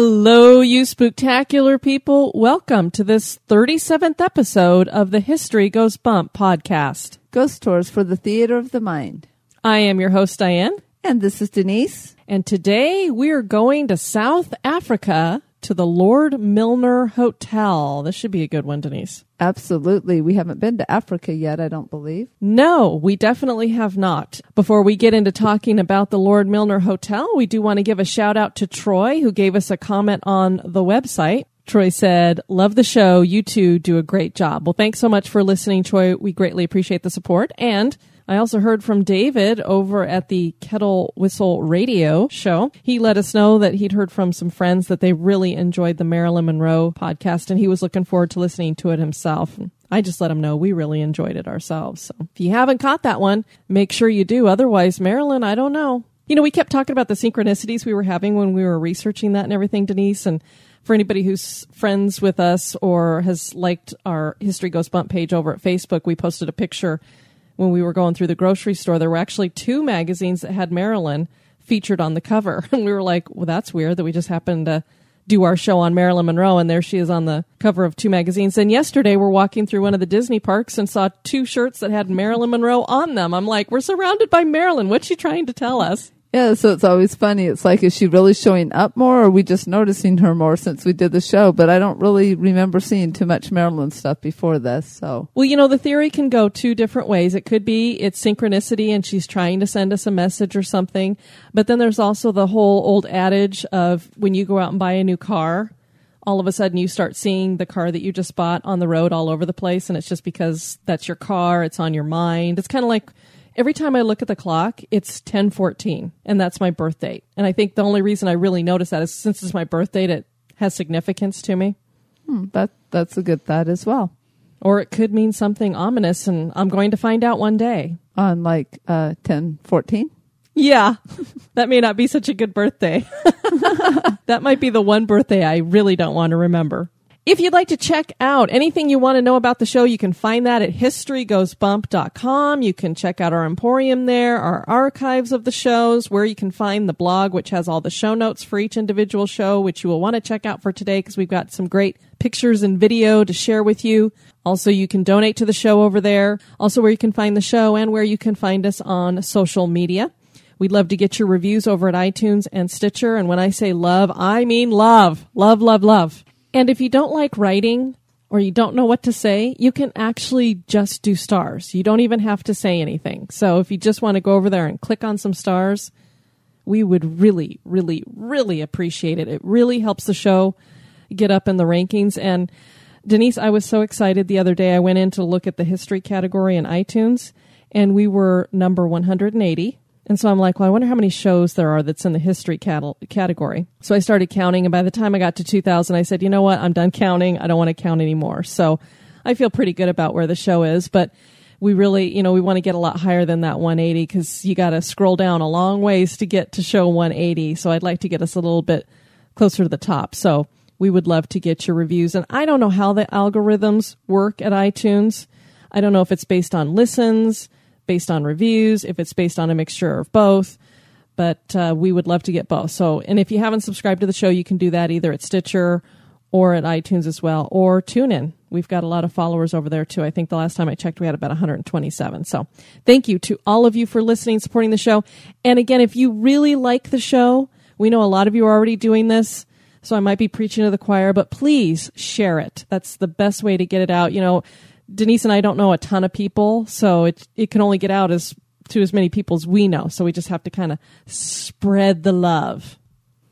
Hello, you spooktacular people. Welcome to this 37th episode of the History Goes Bump podcast. Ghost Tours for the Theater of the Mind. I am your host, Diane, And this is Denise. and today we are going to South Africa to the Lord Milner Hotel. This should be a good one, Denise. Absolutely. We haven't been to Africa yet, I don't believe. No, we definitely have not. Before we get into talking about the Lord Milner Hotel, we do want to give a shout out to Troy, who gave us a comment on the website. Troy said, Love the show. You two do a great job. Well, thanks so much for listening, Troy. We greatly appreciate the support. And I also heard from David over at the Kettle Whistle Radio show. He let us know that he'd heard from some friends that they really enjoyed the Marilyn Monroe podcast and he was looking forward to listening to it himself. I just let him know we really enjoyed it ourselves. So if you haven't caught that one, make sure you do. Otherwise, Marilyn, I don't know. You know, we kept talking about the synchronicities we were having when we were researching that and everything, Denise. And for anybody who's friends with us or has liked our History Goes Bump page over at Facebook, we posted a picture when we were going through the grocery store. There were actually two magazines that had Marilyn featured on the cover. And we were like, well, that's weird that we just happened to do our show on Marilyn Monroe and there she is on the cover of two magazines. And yesterday we're walking through one of the Disney parks and saw two shirts that had Marilyn Monroe on them. I'm like, we're surrounded by Marilyn. What's she trying to tell us? Yeah, so it's always funny. It's like, is she really showing up more or are we just noticing her more since we did the show? But I don't really remember seeing too much Marilyn stuff before this, so. Well, you know, the theory can go two different ways. It could be it's synchronicity and she's trying to send us a message or something. But then there's also the whole old adage of when you go out and buy a new car, all of a sudden you start seeing the car that you just bought on the road all over the place. And it's just because that's your car, it's on your mind. It's kind of like every time I look at the clock, it's 1014 and that's my birth date. And I think the only reason I really notice that is since it's my birth date, it has significance to me. Hmm, that, that's a good thought as well. Or it could mean something ominous, and I'm going to find out one day. On like, uh, 10, 14? Yeah, that may not be such a good birthday. that might be the one birthday I really don't want to remember. If you'd like to check out anything you want to know about the show, you can find that at historygoesbump.com. You can check out our emporium there, our archives of the shows, where you can find the blog, which has all the show notes for each individual show, which you will want to check out for today because we've got some great pictures and video to share with you. Also, you can donate to the show over there. Also, where you can find the show and where you can find us on social media. We'd love to get your reviews over at iTunes and Stitcher. And when I say love, I mean love. Love, love, love. And if you don't like writing or you don't know what to say, you can actually just do stars. You don't even have to say anything. So if you just want to go over there and click on some stars, we would really, really, really appreciate it. It really helps the show get up in the rankings. And Denise, I was so excited the other day. I went in to look at the history category in iTunes and we were number 180. And so I'm like, well, I wonder how many shows there are that's in the history cat- category. So I started counting, and by the time I got to 2000, I said, you know what? I'm done counting. I don't want to count anymore. So I feel pretty good about where the show is, but we really, you know, we want to get a lot higher than that 180 because you got to scroll down a long ways to get to show 180. So I'd like to get us a little bit closer to the top. So we would love to get your reviews. And I don't know how the algorithms work at iTunes. I don't know if it's based on listens based on reviews, if it's based on a mixture of both. But uh, we would love to get both. So, and if you haven't subscribed to the show, you can do that either at Stitcher or at iTunes as well, or TuneIn. We've got a lot of followers over there too. I think the last time I checked, we had about 127. So, thank you to all of you for listening, supporting the show. And again, if you really like the show, we know a lot of you are already doing this. So I might be preaching to the choir, but please share it. That's the best way to get it out. You know, Denise and I don't know a ton of people, so it it can only get out as to as many people as we know. So we just have to kind of spread the love.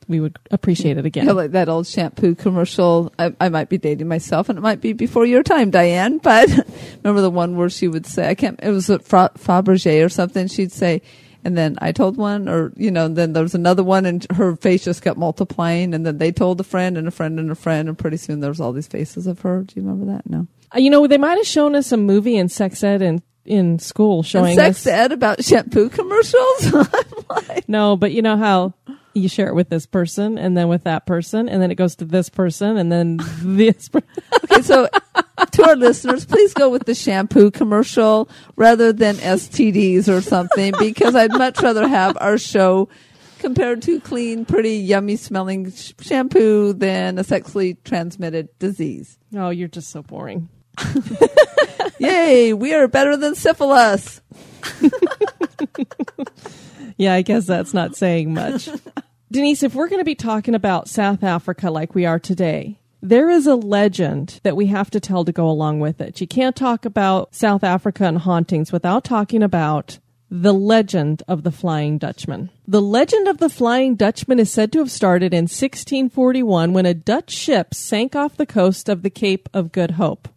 We would appreciate it again. Like that old shampoo commercial. I, I might be dating myself, and it might be before your time, Diane. But remember the one where she would say, "I can't." It was Fra- Fabergé or something. She'd say, And then I told one, or, you know, then there was another one and her face just kept multiplying. And then they told a friend and a friend and a friend. And pretty soon there was all these faces of her. Do you remember that? No. Uh, You know, they might have shown us a movie in sex ed in, in school showing And sex us. ed about shampoo commercials? Like, No, but you know how you share it with this person and then with that person and then it goes to this person and then this person. okay, so to our listeners, please go with the shampoo commercial rather than STDs or something because I'd much rather have our show compared to clean, pretty, yummy smelling sh- shampoo than a sexually transmitted disease. Oh, you're just so boring. Yay, we are better than syphilis. Yeah, I guess that's not saying much. Denise, if we're going to be talking about South Africa like we are today, there is a legend that we have to tell to go along with it. You can't talk about South Africa and hauntings without talking about the legend of the Flying Dutchman. The legend of the Flying Dutchman is said to have started in 1641 when a Dutch ship sank off the coast of the Cape of Good Hope.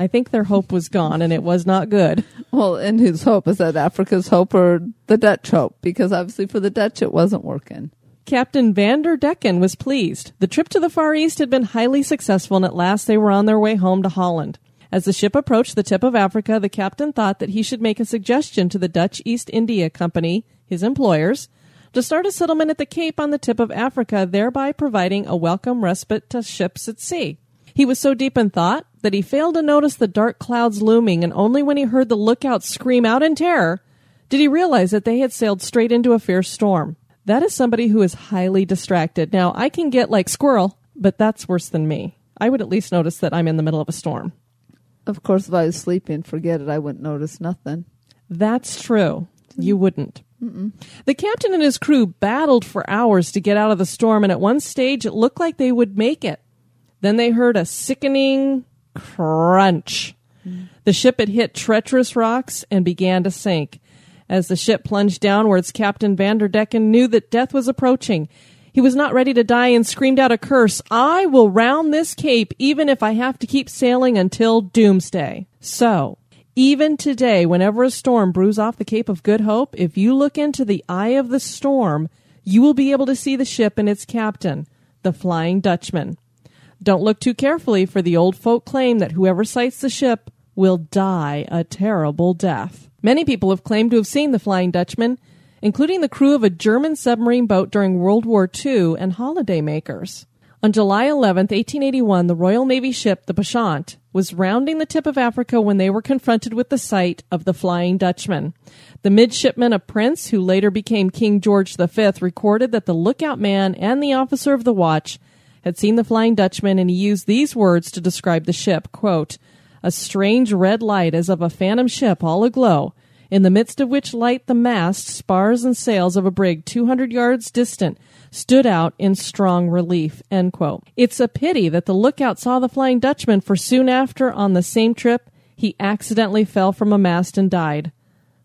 I think their hope was gone and it was not good. Well, and whose hope? Is that Africa's hope or the Dutch hope? Because obviously for the Dutch it wasn't working. Captain Vander Decken was pleased. The trip to the Far East had been highly successful, and at last they were on their way home to Holland. As the ship approached the tip of Africa, the captain thought that he should make a suggestion to the Dutch East India Company, his employers, to start a settlement at the Cape on the tip of Africa, thereby providing a welcome respite to ships at sea. He was so deep in thought that he failed to notice the dark clouds looming, and only when he heard the lookouts scream out in terror did he realize that they had sailed straight into a fierce storm. That is somebody who is highly distracted. Now, I can get like squirrel, but that's worse than me. I would at least notice that I'm in the middle of a storm. Of course, if I was sleeping, forget it. I wouldn't notice nothing. That's true. You wouldn't. The captain and his crew battled for hours to get out of the storm, and at one stage it looked like they would make it. Then they heard a sickening crunch. The ship had hit treacherous rocks and began to sink. As the ship plunged downwards, Captain Vanderdecken knew that death was approaching. He was not ready to die and screamed out a curse I will round this cape even if I have to keep sailing until doomsday. So, even today, whenever a storm brews off the Cape of Good Hope, if you look into the eye of the storm, you will be able to see the ship and its captain, the Flying Dutchman. Don't look too carefully, for the old folk claim that whoever sights the ship will die a terrible death. Many people have claimed to have seen the Flying Dutchman, including the crew of a German submarine boat during World War II and holidaymakers. On July 11, 1881, the Royal Navy ship, the Bacchante, was rounding the tip of Africa when they were confronted with the sight of the Flying Dutchman. The midshipman, a prince who later became King George V, recorded that the lookout man and the officer of the watch had seen the Flying Dutchman, and he used these words to describe the ship, quote, a strange red light as of a phantom ship all aglow, in the midst of which light the mast, spars, and sails of a brig 200 yards distant stood out in strong relief. End quote. It's a pity that the lookout saw the Flying Dutchman, for soon after, on the same trip, he accidentally fell from a mast and died.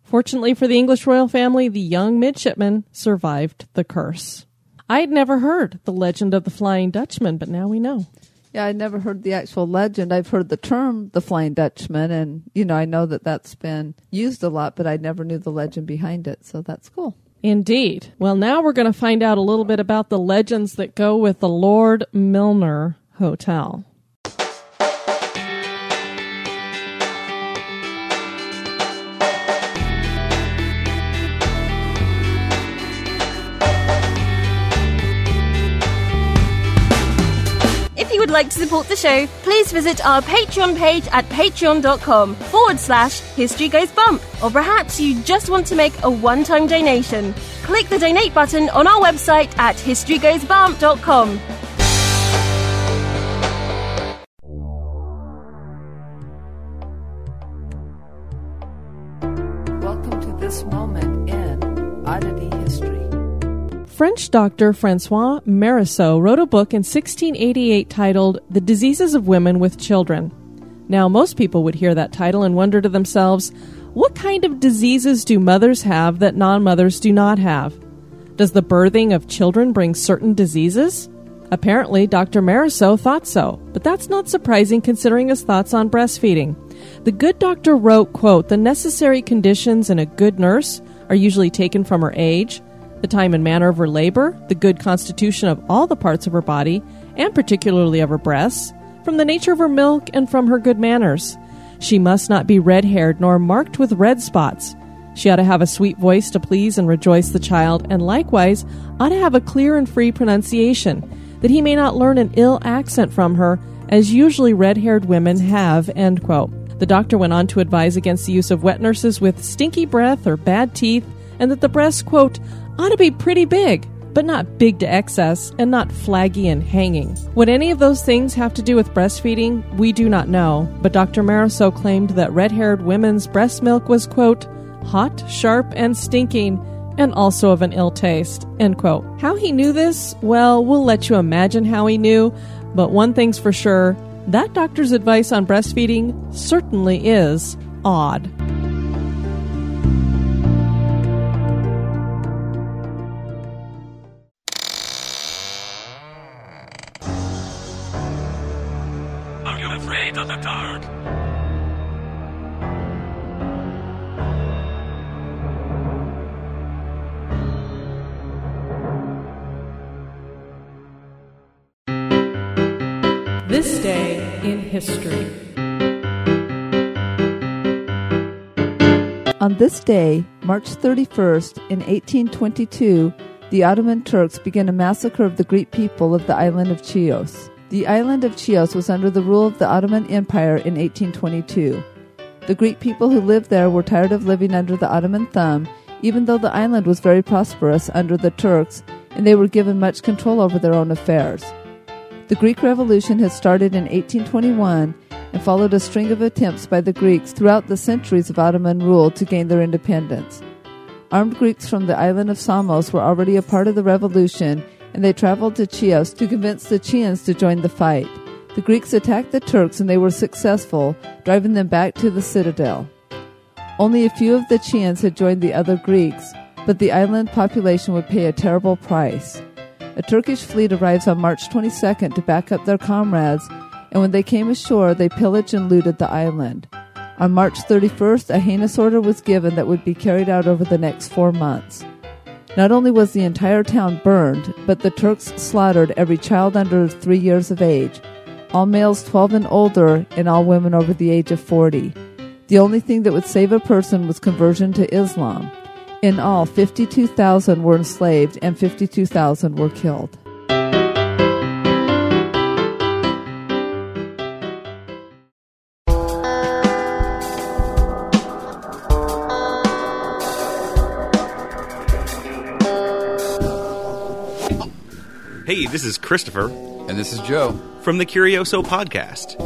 Fortunately for the English royal family, the young midshipman survived the curse. I had never heard the legend of the Flying Dutchman, but now we know. Yeah, I never heard the actual legend. I've heard the term the Flying Dutchman, and you know, I know that that's been used a lot, but I never knew the legend behind it. So that's cool. Indeed. Well, now we're going to find out a little bit about the legends that go with the Lord Milner Hotel. Like to support the show, please visit our Patreon page at patreon.com forward slash history goes bump. Or perhaps you just want to make a one time donation. Click the donate button on our website at historygoesbump.com. Welcome to this moment in oddity history. French doctor Francois Mauriceau wrote a book in 1688 titled The Diseases of Women with Children. Now, most people would hear that title and wonder to themselves, what kind of diseases do mothers have that non mothers do not have? Does the birthing of children bring certain diseases? Apparently, Dr. Mauriceau thought so, but that's not surprising considering his thoughts on breastfeeding. The good doctor wrote, quote, "The necessary conditions in a good nurse are usually taken from her age, the time and manner of her labor, the good constitution of all the parts of her body, and particularly of her breasts, from the nature of her milk, and from her good manners. She must not be red haired nor marked with red spots. She ought to have a sweet voice to please and rejoice the child, and likewise ought to have a clear and free pronunciation, that he may not learn an ill accent from her, as usually red haired women have. End quote. The doctor went on to advise against the use of wet nurses with stinky breath or bad teeth, and that the breasts, quote, ought to be pretty big, but not big to excess and not flaggy and hanging. What any of those things have to do with breastfeeding, we do not know, but Dr. Mauriceau claimed that red haired women's breast milk was, quote, hot, sharp, and stinking, and also of an ill taste, end quote. How he knew this? Well, we'll let you imagine how he knew, but one thing's for sure that doctor's advice on breastfeeding certainly is odd. This day, March 31st, in 1822, the Ottoman Turks began a massacre of the Greek people of the island of Chios. The island of Chios was under the rule of the Ottoman Empire in 1822. The Greek people who lived there were tired of living under the Ottoman thumb, even though the island was very prosperous under the Turks and they were given much control over their own affairs. The Greek Revolution had started in 1821 and followed a string of attempts by the Greeks throughout the centuries of Ottoman rule to gain their independence. Armed Greeks from the island of Samos were already a part of the revolution, and they traveled to Chios to convince the Chians to join the fight. The Greeks attacked the Turks and they were successful, driving them back to the citadel. Only a few of the Chians had joined the other Greeks, but the island population would pay a terrible price. A Turkish fleet arrives on March 22nd to back up their comrades, and when they came ashore, they pillaged and looted the island. On March 31st, a heinous order was given that would be carried out over the next four months. Not only was the entire town burned, but the Turks slaughtered every child under three years of age, all males 12 and older, and all women over the age of 40. The only thing that would save a person was conversion to Islam. In all, 52,000 were enslaved and 52,000 were killed. Hey, this is Christopher And this is Joe. from the Curioso Podcast.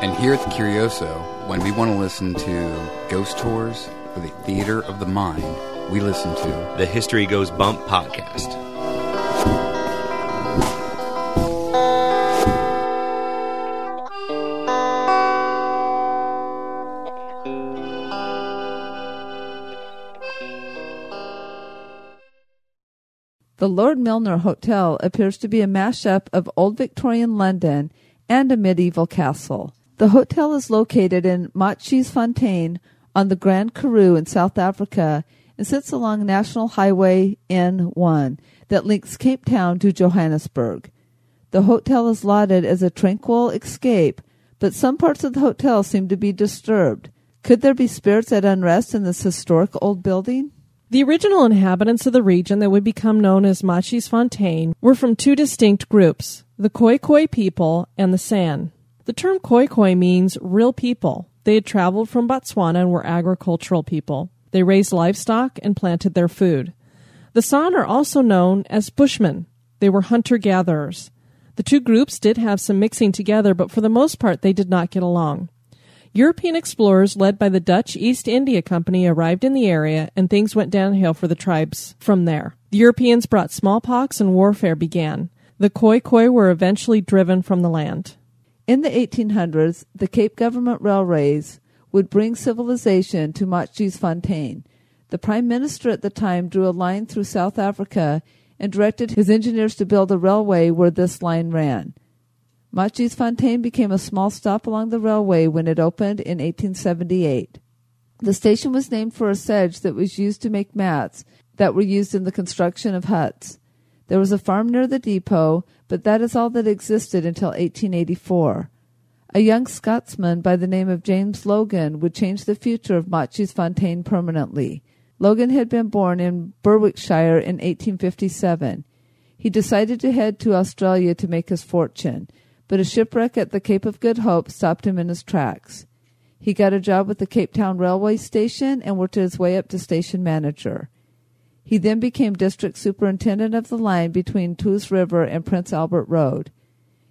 And here at the Curioso, when we want to listen to ghost tours for the theater of the mind, we listen to The History Goes Bump Podcast. The Lord Milner Hotel appears to be a mashup of old Victorian London and a medieval castle. The hotel is located in Fontaine on the Grand Karoo in South Africa and sits along National Highway N1 that links Cape Town to Johannesburg. The hotel is lauded as a tranquil escape, but some parts of the hotel seem to be disturbed. Could there be spirits at unrest in this historic old building? The original inhabitants of the region that would become known as Matjiesfontein were from two distinct groups the Khoikhoi people and the San. The term Khoikhoi means real people. They had traveled from Botswana and were agricultural people. They raised livestock and planted their food. The San are also known as Bushmen. They were hunter gatherers. The two groups did have some mixing together, but for the most part they did not get along. European explorers led by the Dutch East India Company arrived in the area, and things went downhill for the tribes from there. The Europeans brought smallpox and warfare began. The Khoikhoi were eventually driven from the land. In the 1800s, the Cape Government Railways would bring civilization to Machis. The Prime Minister at the time drew a line through South Africa and directed his engineers to build a railway where this line ran. Fontaine became a small stop along the railway when it opened in 1878. The station was named for a sedge that was used to make mats that were used in the construction of huts. There was a farm near the depot, but that is all that existed until 1884. A young Scotsman by the name of James Logan would change the future of Matjiesfontein permanently. Logan had been born in Berwickshire in 1857. He decided to head to Australia to make his fortune, but a shipwreck at the Cape of Good Hope stopped him in his tracks. He got a job with the Cape Town Railway Station and worked his way up to station manager. He then became district superintendent of the line between Touws River and Prince Albert Road.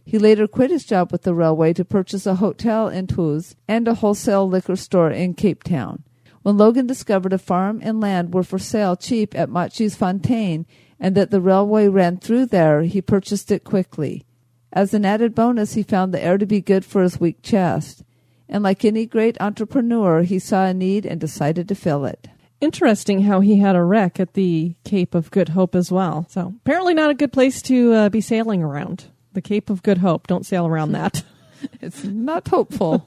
He later quit his job with the railway to purchase a hotel in Tews and a wholesale liquor store in Cape Town. When Logan discovered a farm and land were for sale cheap at Matjiesfontein and that the railway ran through there, he purchased it quickly. As an added bonus, he found the air to be good for his weak chest. And like any great entrepreneur, he saw a need and decided to fill it. Interesting how he had a wreck at the Cape of Good Hope as well. So apparently not a good place to uh, be sailing around. The Cape of Good Hope. Don't sail around that. It's not hopeful.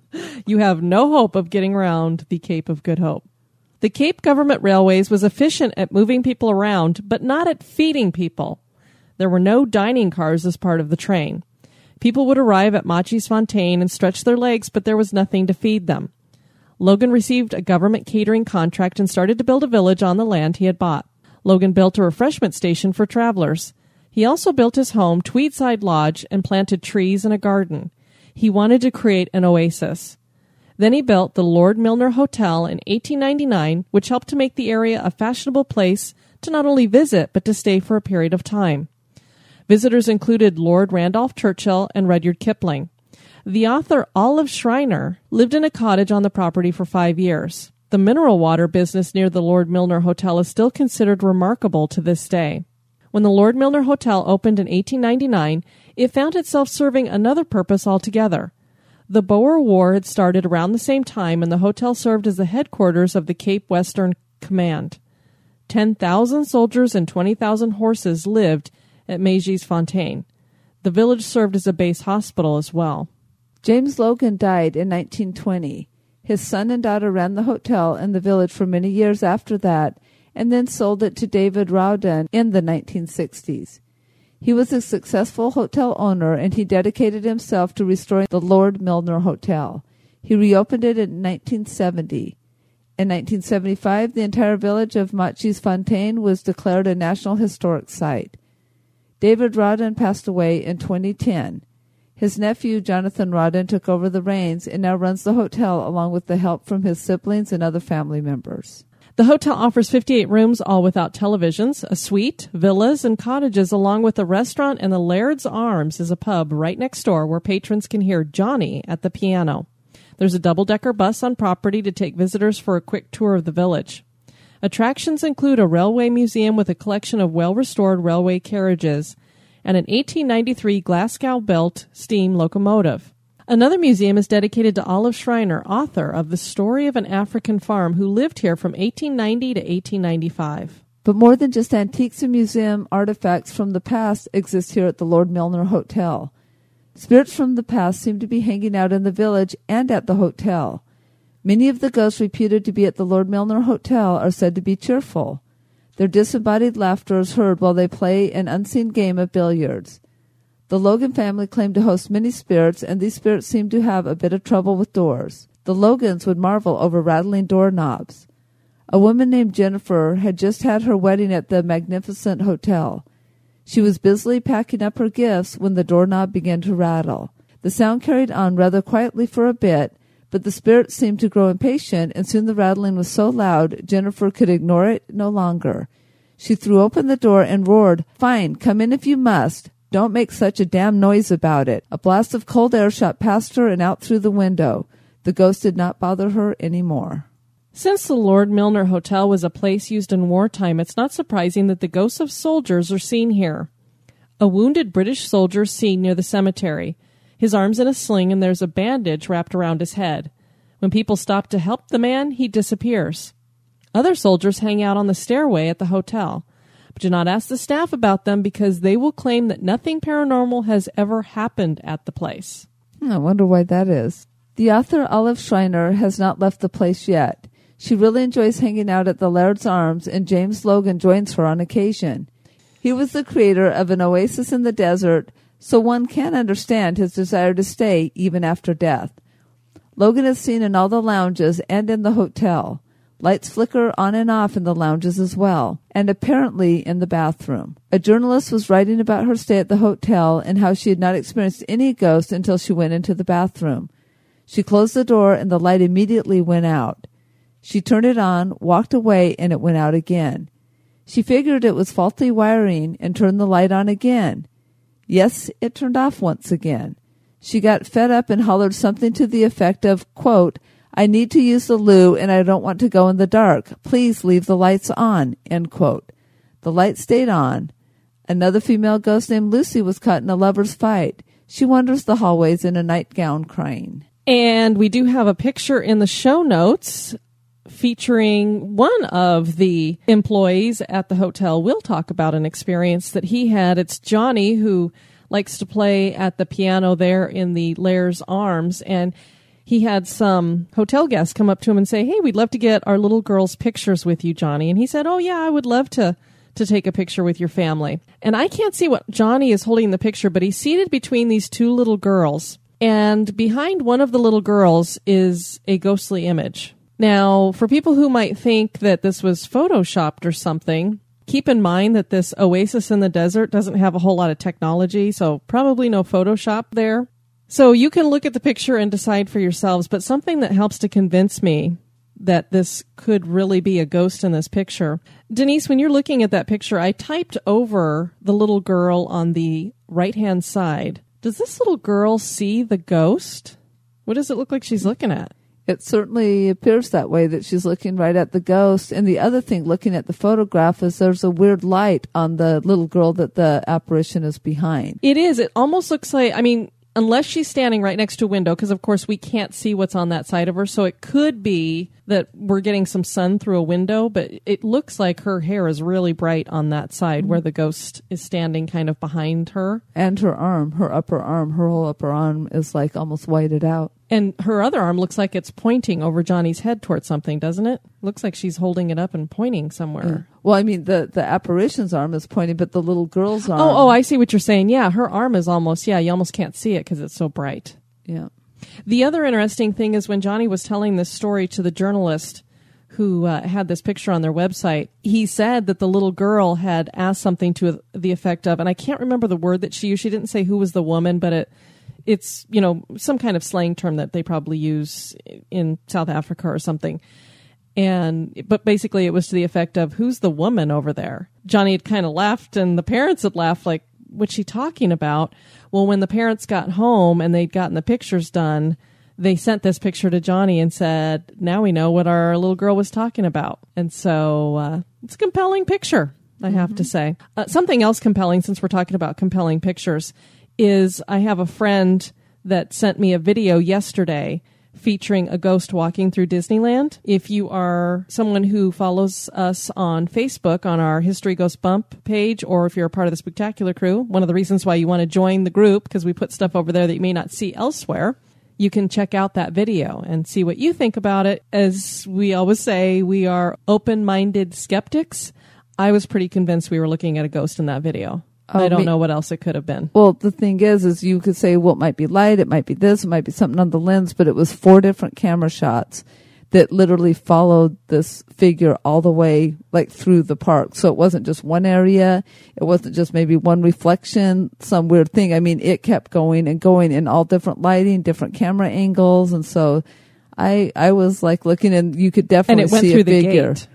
you have no hope of getting around the Cape of Good Hope. The Cape Government Railways was efficient at moving people around, but not at feeding people. There were no dining cars as part of the train. People would arrive at Matjiesfontein and stretch their legs, but there was nothing to feed them. Logan received a government catering contract and started to build a village on the land he had bought. Logan built a refreshment station for travelers. He also built his home, Tweedside Lodge, and planted trees and a garden. He wanted to create an oasis. Then he built the Lord Milner Hotel in 1899, which helped to make the area a fashionable place to not only visit, but to stay for a period of time. Visitors included Lord Randolph Churchill and Rudyard Kipling. The author Olive Schreiner lived in a cottage on the property for five years. The mineral water business near the Lord Milner Hotel is still considered remarkable to this day. When the Lord Milner Hotel opened in 1899, it found itself serving another purpose altogether. The Boer War had started around the same time, and the hotel served as the headquarters of the Cape Western Command. 10,000 soldiers and 20,000 horses lived at Matjiesfontein. The village served as a base hospital as well. James Logan died in 1920. His son and daughter ran the hotel in the village for many years after that and then sold it to David Rawdon in the 1960s. He was a successful hotel owner and he dedicated himself to restoring the Lord Milner Hotel. He reopened it in 1970. In 1975, the entire village of Matjiesfontein was declared a National Historic Site. David Rawdon passed away in 2010. His nephew, Jonathan Rawdon, took over the reins and now runs the hotel along with the help from his siblings and other family members. The hotel offers 58 rooms, all without televisions, a suite, villas, and cottages, along with a restaurant, and the Laird's Arms is a pub right next door where patrons can hear Johnny at the piano. There's a double decker bus on property to take visitors for a quick tour of the village. Attractions include a railway museum with a collection of well restored railway carriages and an 1893 Glasgow built steam locomotive. Another museum is dedicated to Olive Schreiner, author of The Story of an African Farm, who lived here from 1890 to 1895. But more than just antiques and museum artifacts from the past exist here at the Lord Milner Hotel. Spirits from the past seem to be hanging out in the village and at the hotel. Many of the ghosts reputed to be at the Lord Milner Hotel are said to be cheerful. Their disembodied laughter is heard while they play an unseen game of billiards. The Logan family claimed to host many spirits, and these spirits seemed to have a bit of trouble with doors. The Logans would marvel over rattling doorknobs. A woman named Jennifer had just had her wedding at the magnificent hotel. She was busily packing up her gifts when the doorknob began to rattle. The sound carried on rather quietly for a bit, but the spirit seemed to grow impatient, and soon the rattling was so loud Jennifer could ignore it no longer. She threw open the door and roared, Fine, come in if you must. Don't make such a damn noise about it. A blast of cold air shot past her and out through the window. The ghost did not bother her any more. Since the Lord Milner Hotel was a place used in wartime, it's not surprising that the ghosts of soldiers are seen here. A wounded British soldier seen near the cemetery. His arm's in a sling and there's a bandage wrapped around his head. When people stop to help the man, he disappears. Other soldiers hang out on the stairway at the hotel. But do not ask the staff about them because they will claim that nothing paranormal has ever happened at the place. Hmm, I wonder why that is. The author Olive Schreiner has not left the place yet. She really enjoys hanging out at the Laird's Arms, and James Logan joins her on occasion. He was the creator of an oasis in the desert, so one can understand his desire to stay even after death. Logan is seen in all the lounges and in the hotel. Lights flicker on and off in the lounges as well, and apparently in the bathroom. A journalist was writing about her stay at the hotel and how she had not experienced any ghost until she went into the bathroom. She closed the door and the light immediately went out. She turned it on, walked away, and it went out again. She figured it was faulty wiring and turned the light on again. Yes, it turned off once again. She got fed up and hollered something to the effect of, quote, I need to use the loo and I don't want to go in the dark. Please leave the lights on, end quote. The light stayed on. Another female ghost named Lucy was caught in a lover's fight. She wanders the hallways in a nightgown crying. And we do have a picture in the show notes featuring one of the employees at the hotel. We'll talk about an experience that he had. It's Johnny who likes to play at the piano there in the Laird's Arms. And he had some hotel guests come up to him and say, Hey, we'd love to get our little girl's pictures with you, Johnny. And he said, Oh, yeah, I would love to. To take a picture with your family. And I can't see what Johnny is holding the picture, but he's seated between these two little girls. And behind one of the little girls is a ghostly image. Now, for people who might think that this was photoshopped or something, keep in mind that this oasis in the desert doesn't have a whole lot of technology, so probably no Photoshop there. So you can look at the picture and decide for yourselves, but something that helps to convince me that this could really be a ghost in this picture. Denise, when you're looking at that picture, I typed over the little girl on the right hand side. Does this little girl see the ghost? What does it look like she's looking at? It certainly appears that way that she's looking right at the ghost. And the other thing, looking at the photograph, is there's a weird light on the little girl that the apparition is behind. It is. It almost looks like, I mean, unless she's standing right next to a window, because of course we can't see what's on that side of her. So it could be that we're getting some sun through a window, but it looks like her hair is really bright on that side where the ghost is standing kind of behind her. And her arm, her upper arm, her whole upper arm is like almost whited out. And her other arm looks like it's pointing over Johnny's head towards something, doesn't it? Looks like she's holding it up and pointing somewhere. Well, I mean, the, the apparition's arm is pointing, but the little girl's arm. Oh, oh, I see what you're saying. Yeah, her arm is almost, yeah, you almost can't see it because it's so bright. Yeah. The other interesting thing is when Johnny was telling this story to the journalist who uh, had this picture on their website, he said that the little girl had asked something to the effect of, and I can't remember the word that she used. She didn't say who was the woman, but it it's you know some kind of slang term that they probably use in South Africa or something. And but basically it was to the effect of who's the woman over there? Johnny had kind of laughed and the parents had laughed like what's she talking about? Well, when the parents got home and they'd gotten the pictures done, they sent this picture to Johnny and said, "Now we know what our little girl was talking about." And so uh, it's a compelling picture, I have to say. Uh, something else compelling, since we're talking about compelling pictures, is I have a friend that sent me a video yesterday featuring a ghost walking through Disneyland. If you are someone who follows us on Facebook on our History Goes Bump page, or if you're a part of the Spooktacular Crew, one of the reasons why you want to join the group, because we put stuff over there that you may not see elsewhere, you can check out that video and see what you think about it. As we always say, we are open minded skeptics. I was pretty convinced we were looking at a ghost in that video. Oh, I don't know what else it could have been. Well, the thing is, is you could say, well, it might be light, it might be this, it might be something on the lens, but it was four different camera shots that literally followed this figure all the way, like through the park. So it wasn't just one area. It wasn't just maybe one reflection, some weird thing. I mean, it kept going and going in all different lighting, different camera angles. And so I, I was like looking and you could And definitely it went see through a the figure. gate.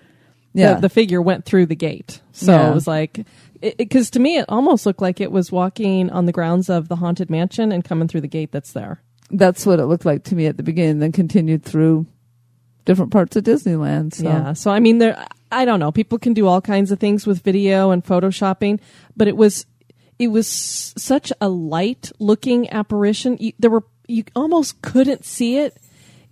Yeah. The, the figure went through the gate. So Yeah. it was like, because to me, it almost looked like it was walking on the grounds of the haunted mansion and coming through the gate that's there. That's what it looked like to me at the beginning, then continued through different parts of Disneyland. So. Yeah. So I mean, there. I don't know. People can do all kinds of things with video and photoshopping, but it was it was such a light looking apparition. You, there were you almost couldn't see it.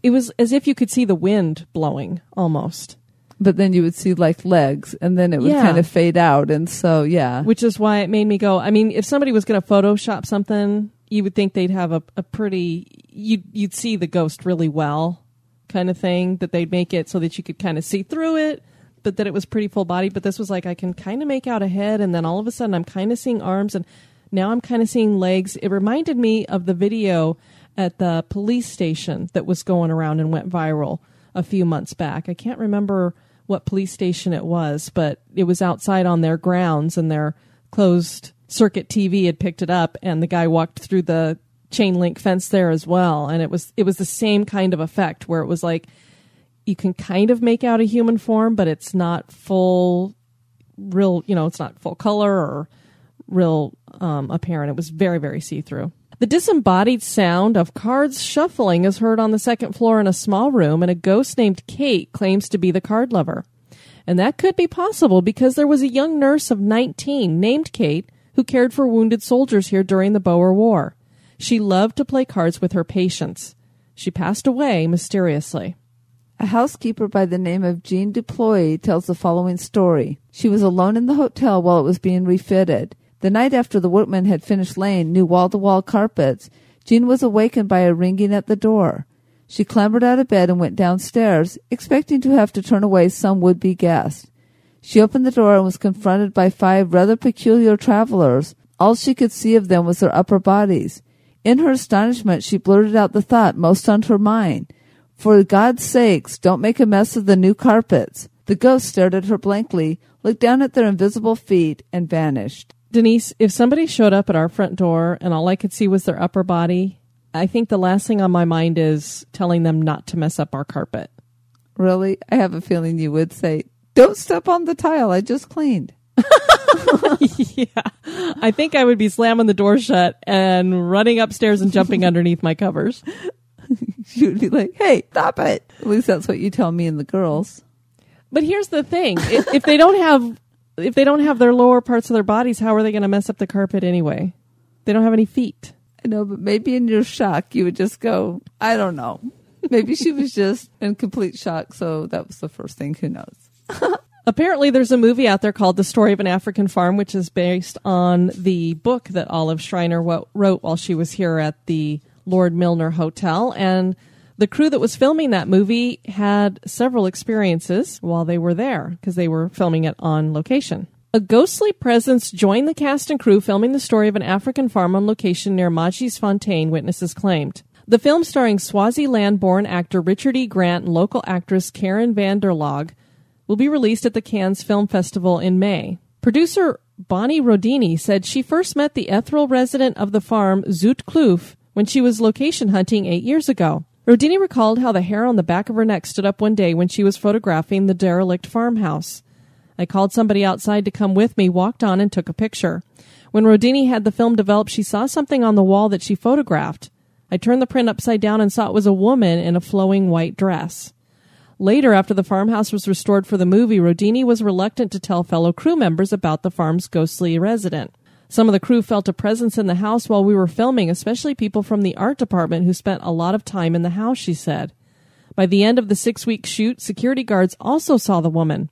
It was as if you could see the wind blowing almost. But then you would see like legs and then it would Yeah. kind of fade out. And so, yeah. which is why it made me go. I mean, if somebody was going to Photoshop something, you would think they'd have a, a pretty you'd you'd see the ghost really well, kind of thing. That they'd make it so that you could kind of see through it, but that it was pretty full body. But this was like I can kind of make out a head, and then all of a sudden I'm kind of seeing arms, and now I'm kind of seeing legs. It reminded me of the video at the police station that was going around and went viral a few months back. I can't remember what police station it was, but it was outside on their grounds and their closed circuit TV had picked it up and the guy walked through the chain link fence there as well. And it was it was the same kind of effect where it was like you can kind of make out a human form but it's not full real you know it's not full color or real um, apparent. It was very very see-through the disembodied sound of cards shuffling is heard on the second floor in a small room, and a ghost named Kate claims to be the card lover. And that could be possible because there was a young nurse of 19 named Kate who cared for wounded soldiers here during the Boer War. She loved to play cards with her patients. She passed away mysteriously. A housekeeper by the name of Jean Duploy tells the following story. She was alone in the hotel while it was being refitted. The night after the workmen had finished laying new wall to wall carpets, Jean was awakened by a ringing at the door. She clambered out of bed and went downstairs, expecting to have to turn away some would be guest. She opened the door and was confronted by five rather peculiar travelers. All she could see of them was their upper bodies. In her astonishment, she blurted out the thought most on her mind. For God's sakes, don't make a mess of the new carpets. The ghost stared at her blankly, looked down at their invisible feet, and vanished. Denise, if somebody showed up at our front door and all I could see was their upper body, I think the last thing on my mind is telling them not to mess up our carpet. Really? I have a feeling you would say, Don't step on the tile I just cleaned. yeah. I think I would be slamming the door shut and running upstairs and jumping underneath my covers. You would be like, Hey, stop it. At least that's what you tell me and the girls. But here's the thing: if, if they don't have if they don't have their lower parts of their bodies, how are they going to mess up the carpet anyway? They don't have any feet. I know, but maybe in your shock, you would just go, I don't know. Maybe she was just in complete shock, so that was the first thing. Who knows? Apparently, there's a movie out there called The Story of an African Farm, which is based on the book that Olive Schreiner wrote while she was here at the Lord Milner Hotel. And the crew that was filming that movie had several experiences while they were there because they were filming it on location. A ghostly presence joined the cast and crew filming the story of an African farm on location near Fontaine, witnesses claimed. The film starring Swaziland born actor Richard E. Grant and local actress Karin van der Laag will be released at the Cannes Film Festival in May. Producer Bonnie Rodini said she first met the ethereal resident of the farm, Zoot Kloof, when she was location hunting eight years ago. Rodini recalled how the hair on the back of her neck stood up one day when she was photographing the derelict farmhouse. I called somebody outside to come with me, walked on, and took a picture. When Rodini had the film developed, she saw something on the wall that she photographed. I turned the print upside down and saw it was a woman in a flowing white dress. Later, after the farmhouse was restored for the movie, Rodini was reluctant to tell fellow crew members about the farm's ghostly resident. Some of the crew felt a presence in the house while we were filming, especially people from the art department who spent a lot of time in the house, she said. By the end of the six week shoot, security guards also saw the woman.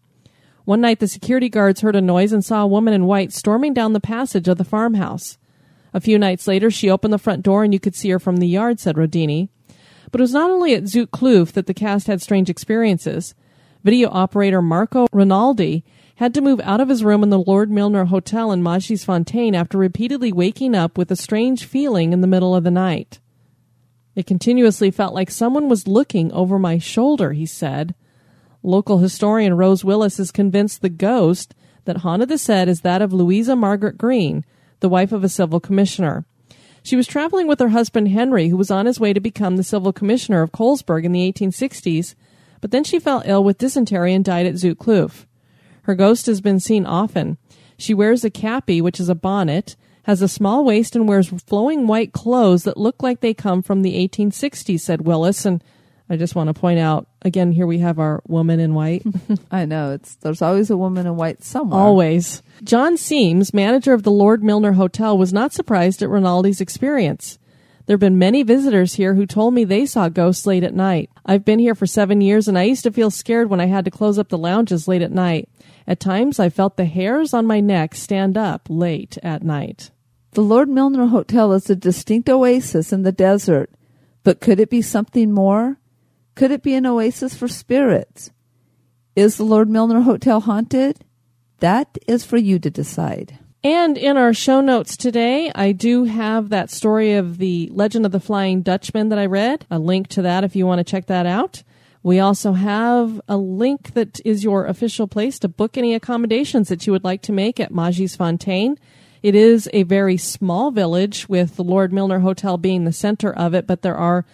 One night, the security guards heard a noise and saw a woman in white storming down the passage of the farmhouse. A few nights later, she opened the front door and you could see her from the yard, said Rodini. But it was not only at Zoot Kloof that the cast had strange experiences. Video operator Marco Rinaldi had to move out of his room in the Lord Milner Hotel in Fontaine after repeatedly waking up with a strange feeling in the middle of the night. It continuously felt like someone was looking over my shoulder, he said. Local historian Rose Willis is convinced the ghost that haunted the set is that of Louisa Margaret Green, the wife of a civil commissioner. She was traveling with her husband Henry, who was on his way to become the civil commissioner of Colesberg in the 1860s, but then she fell ill with dysentery and died at Zoot Kloof. Her ghost has been seen often. She wears a cappy, which is a bonnet, has a small waist, and wears flowing white clothes that look like they come from the 1860s, said Willis. And I just want to point out again, here we have our woman in white. I know it's there's always a woman in white somewhere. Always. John Seams, manager of the Lord Milner Hotel, was not surprised at Rinaldi's experience. There have been many visitors here who told me they saw ghosts late at night. I've been here for seven years and I used to feel scared when I had to close up the lounges late at night. At times, I felt the hairs on my neck stand up late at night. The Lord Milner Hotel is a distinct oasis in the desert. But could it be something more? Could it be an oasis for spirits? Is the Lord Milner Hotel haunted? That is for you to decide. And in our show notes today, I do have that story of the Legend of the Flying Dutchman that I read. A link to that if you want to check that out. We also have a link that is your official place to book any accommodations that you would like to make at Matjiesfontein. It is a very small village with the Lord Milner Hotel being the center of it, but there are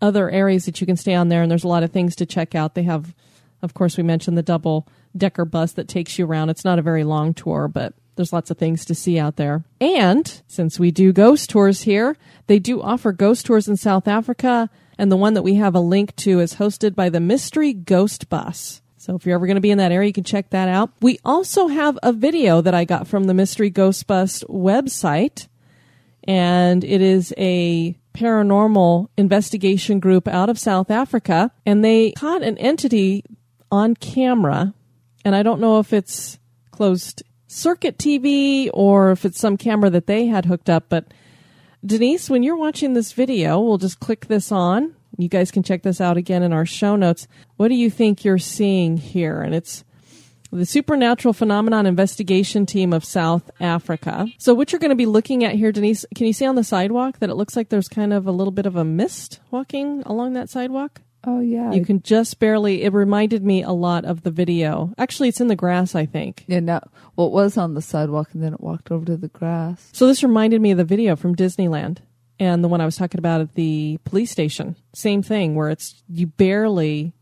other areas that you can stay on there and there's a lot of things to check out. They have, of course, we mentioned the double decker bus that takes you around. It's not a very long tour, but there's lots of things to see out there. And since we do ghost tours here, they do offer ghost tours in South Africa. And the one that we have a link to is hosted by the Mystery Ghost Bus. So if you're ever going to be in that area, you can check that out. We also have a video that I got from the Mystery Ghost Bus website. And it is a paranormal investigation group out of South Africa. And they caught an entity on camera. And I don't know if it's closed circuit TV or if it's some camera that they had hooked up. But Denise, when you're watching this video, we'll just click this on. You guys can check this out again in our show notes. What do you think you're seeing here? And it's the Supernatural Phenomenon Investigation Team of South Africa. So, what you're going to be looking at here, Denise, can you see on the sidewalk that it looks like there's kind of a little bit of a mist walking along that sidewalk? Oh yeah. You can just barely. It reminded me a lot of the video. Actually, it's in the grass, I think. Yeah, no. Well, it was on the sidewalk, and then it walked over to the grass. So this reminded me of the video from Disneyland and the one I was talking about at the police station. Same thing, where it's you barely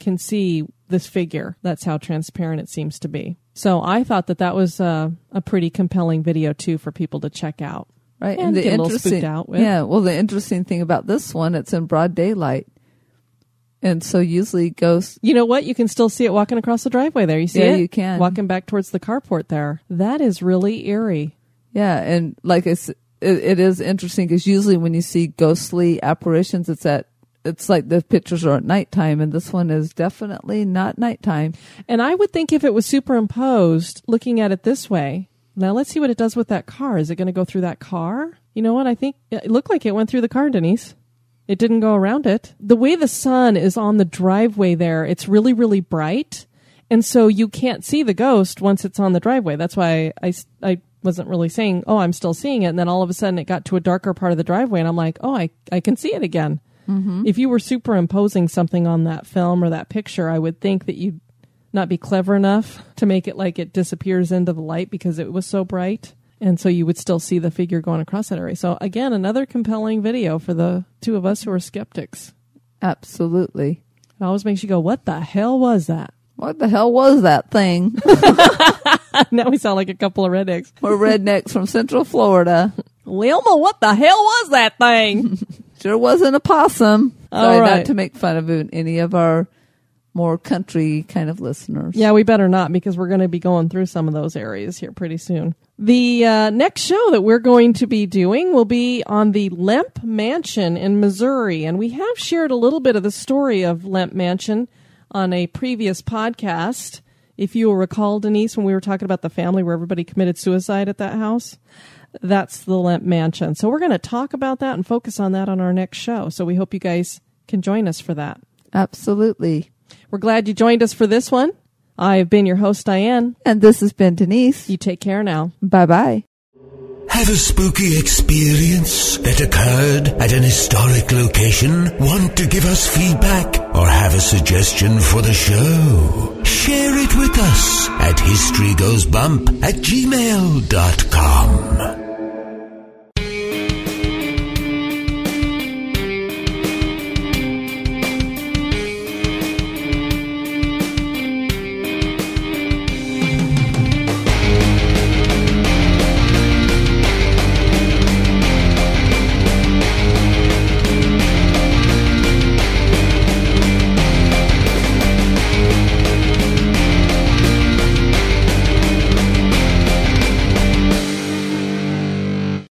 can see this figure. That's how transparent it seems to be. So I thought that that was a, a pretty compelling video too for people to check out. Right, And the get a little interesting, spooked out with. yeah. Well, the interesting thing about this one, it's in broad daylight, and so usually ghosts. You know what? You can still see it walking across the driveway there. You see Yeah, it? you can. Walking back towards the carport there. That is really eerie. Yeah, and like it's, it, it is interesting because usually when you see ghostly apparitions, it's at it's like the pictures are at nighttime, and this one is definitely not nighttime. And I would think if it was superimposed, looking at it this way, now let's see what it does with that car. Is it going to go through that car? You know what? I think it looked like it went through the car, Denise. It didn't go around it. The way the sun is on the driveway there, it's really, really bright. And so you can't see the ghost once it's on the driveway. That's why I, I wasn't really saying, oh, I'm still seeing it. And then all of a sudden it got to a darker part of the driveway and I'm like, oh, I, I can see it again. Mm-hmm. If you were superimposing something on that film or that picture, I would think that you'd not be clever enough to make it like it disappears into the light because it was so bright. And so you would still see the figure going across that area. So again, another compelling video for the two of us who are skeptics. Absolutely. It always makes you go, what the hell was that? What the hell was that thing? now we sound like a couple of rednecks. We're rednecks from Central Florida. Wilma, what the hell was that thing? Sure wasn't a possum. All Sorry right. not to make fun of any of our more country kind of listeners. yeah, we better not because we're going to be going through some of those areas here pretty soon. The uh, next show that we're going to be doing will be on the Lemp Mansion in Missouri. And we have shared a little bit of the story of Lemp Mansion on a previous podcast. If you will recall, Denise, when we were talking about the family where everybody committed suicide at that house, that's the Lemp Mansion. So we're going to talk about that and focus on that on our next show. So we hope you guys can join us for that. Absolutely. We're glad you joined us for this one. I've been your host, Diane. And this has been Denise. You take care now. Bye bye. Have a spooky experience that occurred at an historic location? Want to give us feedback or have a suggestion for the show? Share it with us at historygoesbump at gmail.com.